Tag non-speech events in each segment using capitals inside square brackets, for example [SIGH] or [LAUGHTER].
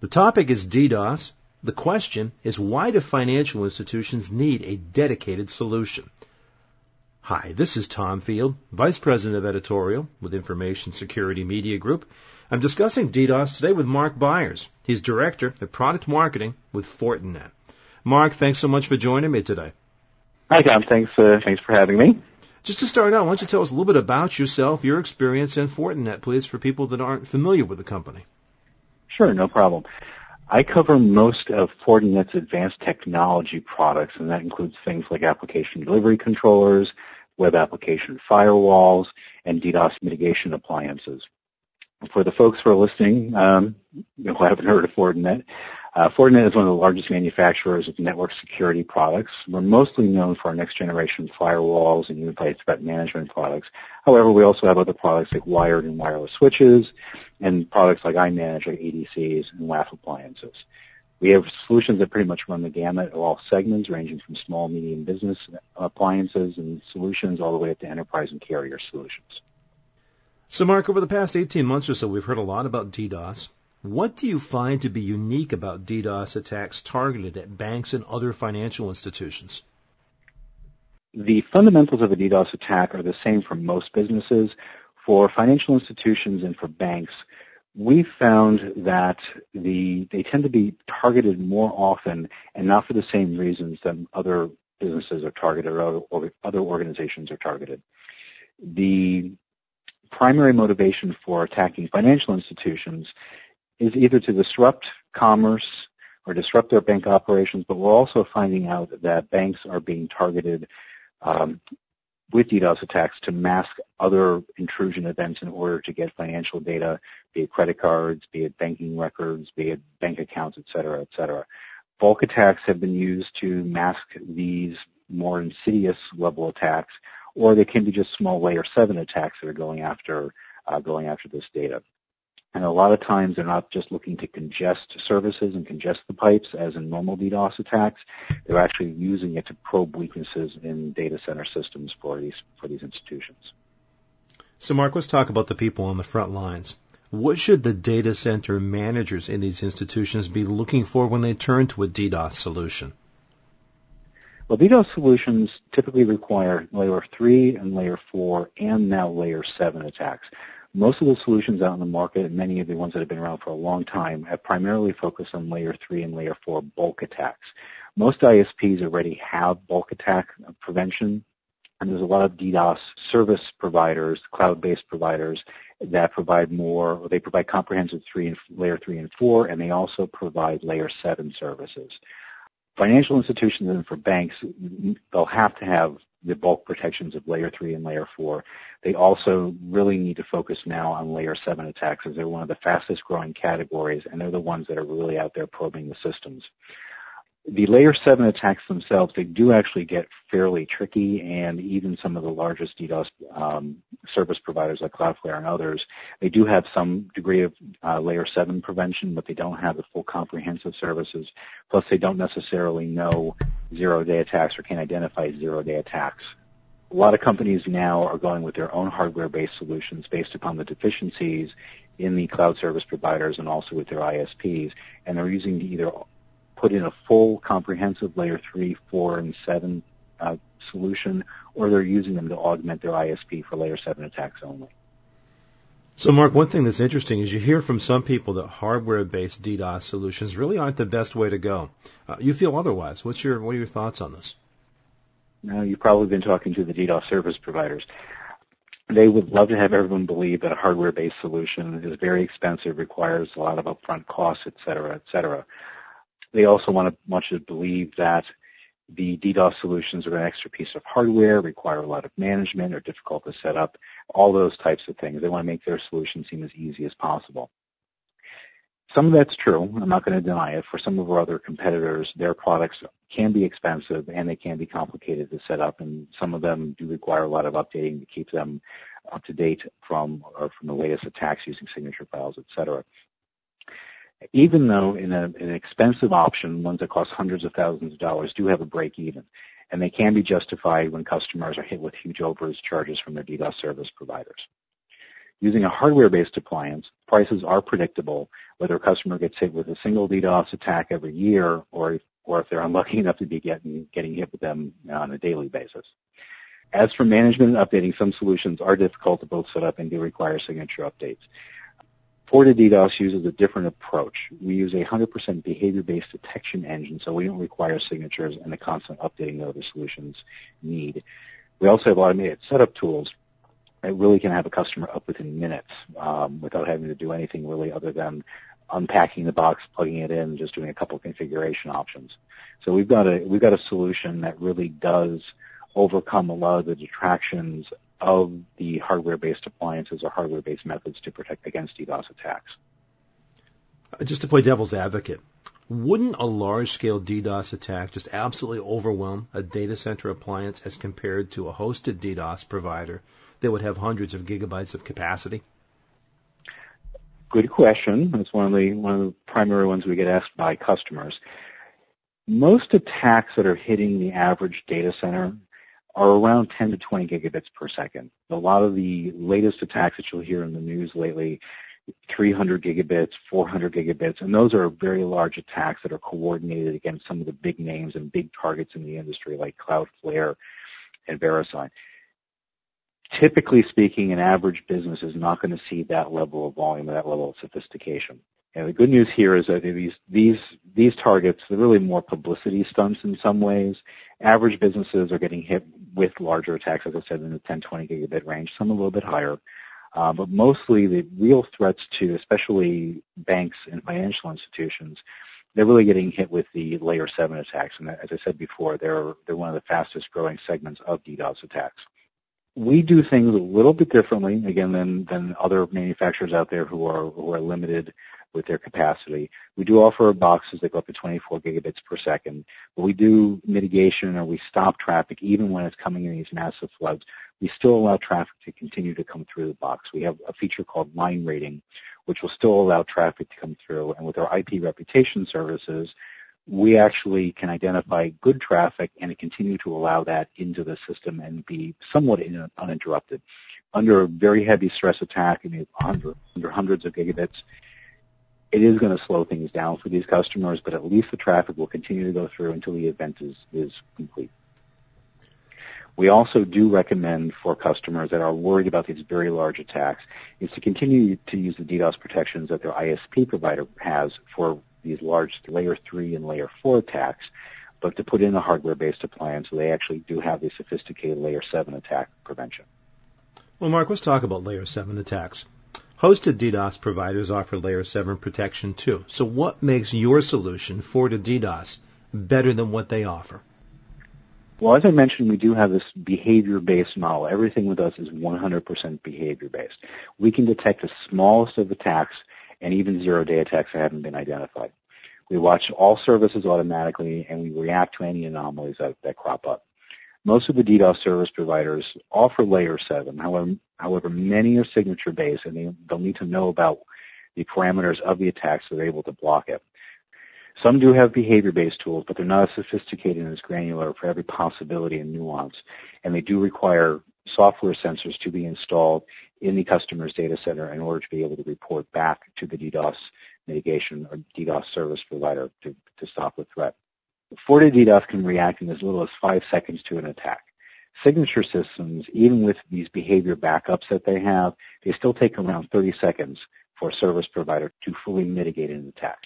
The topic is DDoS. The question is why do financial institutions need a dedicated solution? Hi, this is Tom Field, Vice President of Editorial with Information Security Media Group. I'm discussing DDoS today with Mark Byers. He's Director of Product Marketing with Fortinet. Mark, thanks so much for joining me today. Hi, Tom. Thanks, uh, thanks for having me. Just to start out, why don't you tell us a little bit about yourself, your experience in Fortinet, please, for people that aren't familiar with the company? Sure, no problem. I cover most of Fortinet's advanced technology products, and that includes things like application delivery controllers, web application firewalls, and DDoS mitigation appliances. For the folks who are listening um, who haven't heard of Fortinet, uh, Fortinet is one of the largest manufacturers of network security products. We're mostly known for our next generation firewalls and unified threat management products. However, we also have other products like wired and wireless switches and products like iManage, like ADCs and WAF appliances. We have solutions that pretty much run the gamut of all segments, ranging from small, medium business appliances and solutions all the way up to enterprise and carrier solutions. So, Mark, over the past 18 months or so, we've heard a lot about DDoS. What do you find to be unique about DDoS attacks targeted at banks and other financial institutions? The fundamentals of a DDoS attack are the same for most businesses. For financial institutions and for banks, we found that the, they tend to be targeted more often and not for the same reasons that other businesses are targeted or other organizations are targeted. The primary motivation for attacking financial institutions is either to disrupt commerce or disrupt their bank operations, but we're also finding out that banks are being targeted um, with DDoS attacks to mask other intrusion events in order to get financial data, be it credit cards, be it banking records, be it bank accounts, et cetera, et cetera. Bulk attacks have been used to mask these more insidious level attacks, or they can be just small layer 7 attacks that are going after uh, going after this data. And a lot of times they're not just looking to congest services and congest the pipes as in normal DDoS attacks. They're actually using it to probe weaknesses in data center systems for these, for these institutions. So Mark, let's talk about the people on the front lines. What should the data center managers in these institutions be looking for when they turn to a DDoS solution? Well, DDoS solutions typically require layer 3 and layer 4 and now layer 7 attacks. Most of the solutions out in the market, and many of the ones that have been around for a long time, have primarily focused on layer 3 and layer 4 bulk attacks. Most ISPs already have bulk attack prevention, and there's a lot of DDoS service providers, cloud-based providers, that provide more, they provide comprehensive three and layer 3 and 4, and they also provide layer 7 services. Financial institutions and for banks, they'll have to have the bulk protections of layer 3 and layer 4. They also really need to focus now on layer 7 attacks as they're one of the fastest growing categories and they're the ones that are really out there probing the systems the layer 7 attacks themselves, they do actually get fairly tricky, and even some of the largest DDoS um, service providers like Cloudflare and others, they do have some degree of uh, layer 7 prevention, but they don't have the full comprehensive services. Plus, they don't necessarily know zero-day attacks or can identify zero-day attacks. A lot of companies now are going with their own hardware-based solutions based upon the deficiencies in the cloud service providers and also with their ISPs, and they're using either put in a full comprehensive layer 3, 4, and 7 uh, solution, or they're using them to augment their ISP for layer 7 attacks only. So, Mark, one thing that's interesting is you hear from some people that hardware-based DDoS solutions really aren't the best way to go. Uh, you feel otherwise. What's your what are your thoughts on this? Now, you've probably been talking to the DDoS service providers. They would love to have everyone believe that a hardware-based solution is very expensive, requires a lot of upfront costs, et cetera, et cetera. They also want to want you to believe that the DDoS solutions are an extra piece of hardware, require a lot of management, are difficult to set up, all those types of things. They want to make their solution seem as easy as possible. Some of that's true. I'm not going to deny it. For some of our other competitors, their products can be expensive and they can be complicated to set up, and some of them do require a lot of updating to keep them up to date from or from the latest attacks using signature files, et cetera even though in a, an expensive option, ones that cost hundreds of thousands of dollars do have a break even. And they can be justified when customers are hit with huge overage charges from their DDoS service providers. Using a hardware-based appliance, prices are predictable, whether a customer gets hit with a single DDoS attack every year or if, or if they're unlucky [LAUGHS] enough to be getting, getting hit with them on a daily basis. As for management and updating, some solutions are difficult to both set up and do require signature updates. FortiDDoS uses a different approach. We use a 100% behavior-based detection engine, so we don't require signatures and the constant updating that other solutions need. We also have automated setup tools that really can have a customer up within minutes um, without having to do anything really other than unpacking the box, plugging it in, just doing a couple configuration options. So we've got a we've got a solution that really does overcome a lot of the detractions of the hardware-based appliances or hardware-based methods to protect against DDoS attacks. Uh, just to play devil's advocate, wouldn't a large-scale DDoS attack just absolutely overwhelm a data center appliance as compared to a hosted DDoS provider that would have hundreds of gigabytes of capacity? Good question. That's one of the one of the primary ones we get asked by customers. Most attacks that are hitting the average data center are around 10 to 20 gigabits per second. A lot of the latest attacks that you'll hear in the news lately, 300 gigabits, 400 gigabits, and those are very large attacks that are coordinated against some of the big names and big targets in the industry like Cloudflare and VeriSign. Typically speaking, an average business is not going to see that level of volume or that level of sophistication. And the good news here is that these these these targets, they're really more publicity stunts in some ways. Average businesses are getting hit with larger attacks, as I said, in the 10, 20 gigabit range, some a little bit higher. Uh, but mostly the real threats to especially banks and financial institutions, they're really getting hit with the layer 7 attacks. And as I said before, they're, they're one of the fastest growing segments of DDoS attacks. We do things a little bit differently, again, than, than other manufacturers out there who are, who are limited with their capacity. We do offer boxes that go up to 24 gigabits per second, but we do mitigation or we stop traffic even when it's coming in these massive floods. We still allow traffic to continue to come through the box. We have a feature called line rating, which will still allow traffic to come through. And with our IP reputation services, we actually can identify good traffic and continue to allow that into the system and be somewhat uninterrupted. Under a very heavy stress attack, I mean, under, under hundreds of gigabits, it is going to slow things down for these customers, but at least the traffic will continue to go through until the event is, is complete. We also do recommend for customers that are worried about these very large attacks is to continue to use the DDoS protections that their ISP provider has for these large layer 3 and layer 4 attacks, but to put in a hardware-based appliance so they actually do have the sophisticated layer 7 attack prevention. Well, Mark, let's talk about layer 7 attacks. Hosted DDoS providers offer layer 7 protection too. So what makes your solution for DDoS better than what they offer? Well, as I mentioned, we do have this behavior-based model. Everything with us is 100% behavior-based. We can detect the smallest of attacks and even zero-day attacks that haven't been identified. We watch all services automatically, and we react to any anomalies that, that crop up. Most of the DDoS service providers offer layer 7. However, however many are signature based and they, they'll need to know about the parameters of the attack so they're able to block it. Some do have behavior-based tools, but they're not as sophisticated and as granular for every possibility and nuance. And they do require software sensors to be installed in the customer's data center in order to be able to report back to the DDoS mitigation or DDoS service provider to, to stop the threat. FortiDDoS can react in as little as five seconds to an attack. Signature systems, even with these behavior backups that they have, they still take around 30 seconds for a service provider to fully mitigate an attack.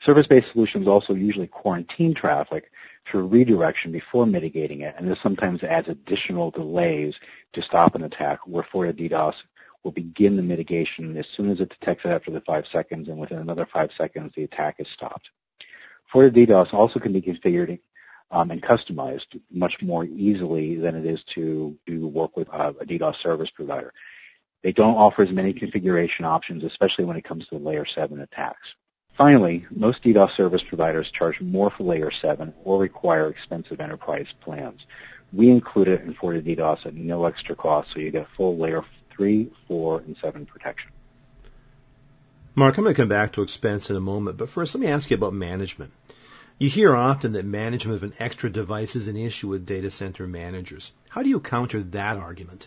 Service-based solutions also usually quarantine traffic through redirection before mitigating it, and this sometimes adds additional delays to stop an attack where FortiDDoS will begin the mitigation as soon as it detects it after the five seconds, and within another five seconds the attack is stopped. FortiDDoS also can be configured um, and customized much more easily than it is to, to work with uh, a DDoS service provider. They don't offer as many configuration options, especially when it comes to layer 7 attacks. Finally, most DDoS service providers charge more for layer 7 or require expensive enterprise plans. We include it in FortiDDoS at no extra cost, so you get full layer 3, 4, and 7 protection. Mark, I'm going to come back to expense in a moment, but first let me ask you about management. You hear often that management of an extra device is an issue with data center managers. How do you counter that argument?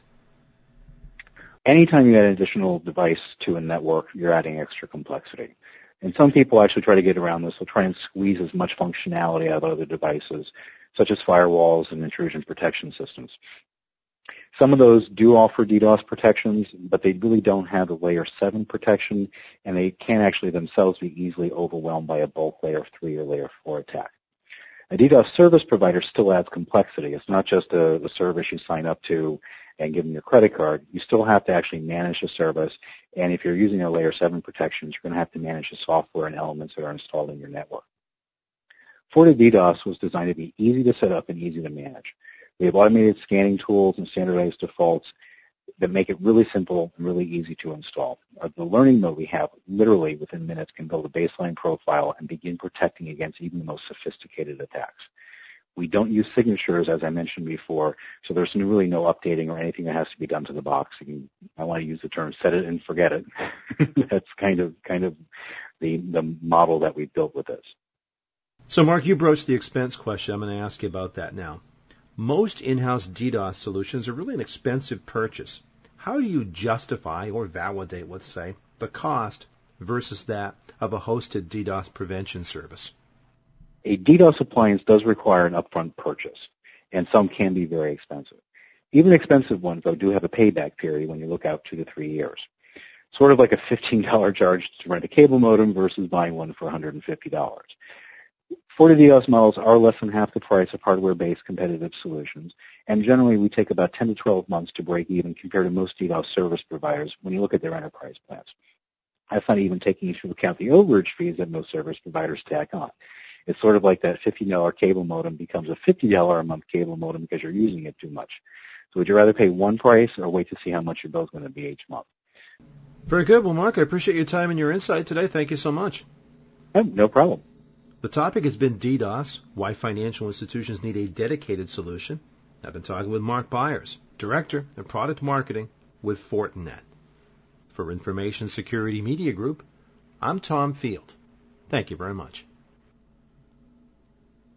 Anytime you add an additional device to a network, you're adding extra complexity. And some people actually try to get around this. They'll try and squeeze as much functionality out of other devices, such as firewalls and intrusion protection systems. Some of those do offer DDoS protections, but they really don't have a layer 7 protection, and they can actually themselves be easily overwhelmed by a bulk layer 3 or layer 4 attack. A DDoS service provider still adds complexity. It's not just a, a service you sign up to and give them your credit card. You still have to actually manage the service, and if you're using a layer 7 protection, you're going to have to manage the software and elements that are installed in your network. FortiDDoS was designed to be easy to set up and easy to manage. We have automated scanning tools and standardized defaults that make it really simple and really easy to install. Uh, the learning mode we have literally within minutes can build a baseline profile and begin protecting against even the most sophisticated attacks. We don't use signatures, as I mentioned before, so there's really no updating or anything that has to be done to the box. I want to use the term "set it and forget it." [LAUGHS] That's kind of kind of the the model that we built with this. So, Mark, you broached the expense question. I'm going to ask you about that now. Most in-house DDoS solutions are really an expensive purchase. How do you justify or validate, let's say, the cost versus that of a hosted DDoS prevention service? A DDoS appliance does require an upfront purchase, and some can be very expensive. Even expensive ones, though, do have a payback period when you look out two to three years. Sort of like a $15 charge to rent a cable modem versus buying one for $150. FortiDDoS models are less than half the price of hardware-based competitive solutions, and generally we take about 10 to 12 months to break even compared to most DDoS service providers when you look at their enterprise plans. That's not even taking into account the overage fees that most service providers tack on. It's sort of like that $50 cable modem becomes a $50 a month cable modem because you're using it too much. So would you rather pay one price or wait to see how much your bill is going to be each month? Very good. Well, Mark, I appreciate your time and your insight today. Thank you so much. Oh, no problem. The topic has been DDoS, why financial institutions need a dedicated solution. I've been talking with Mark Byers, Director of Product Marketing with Fortinet. For Information Security Media Group, I'm Tom Field. Thank you very much.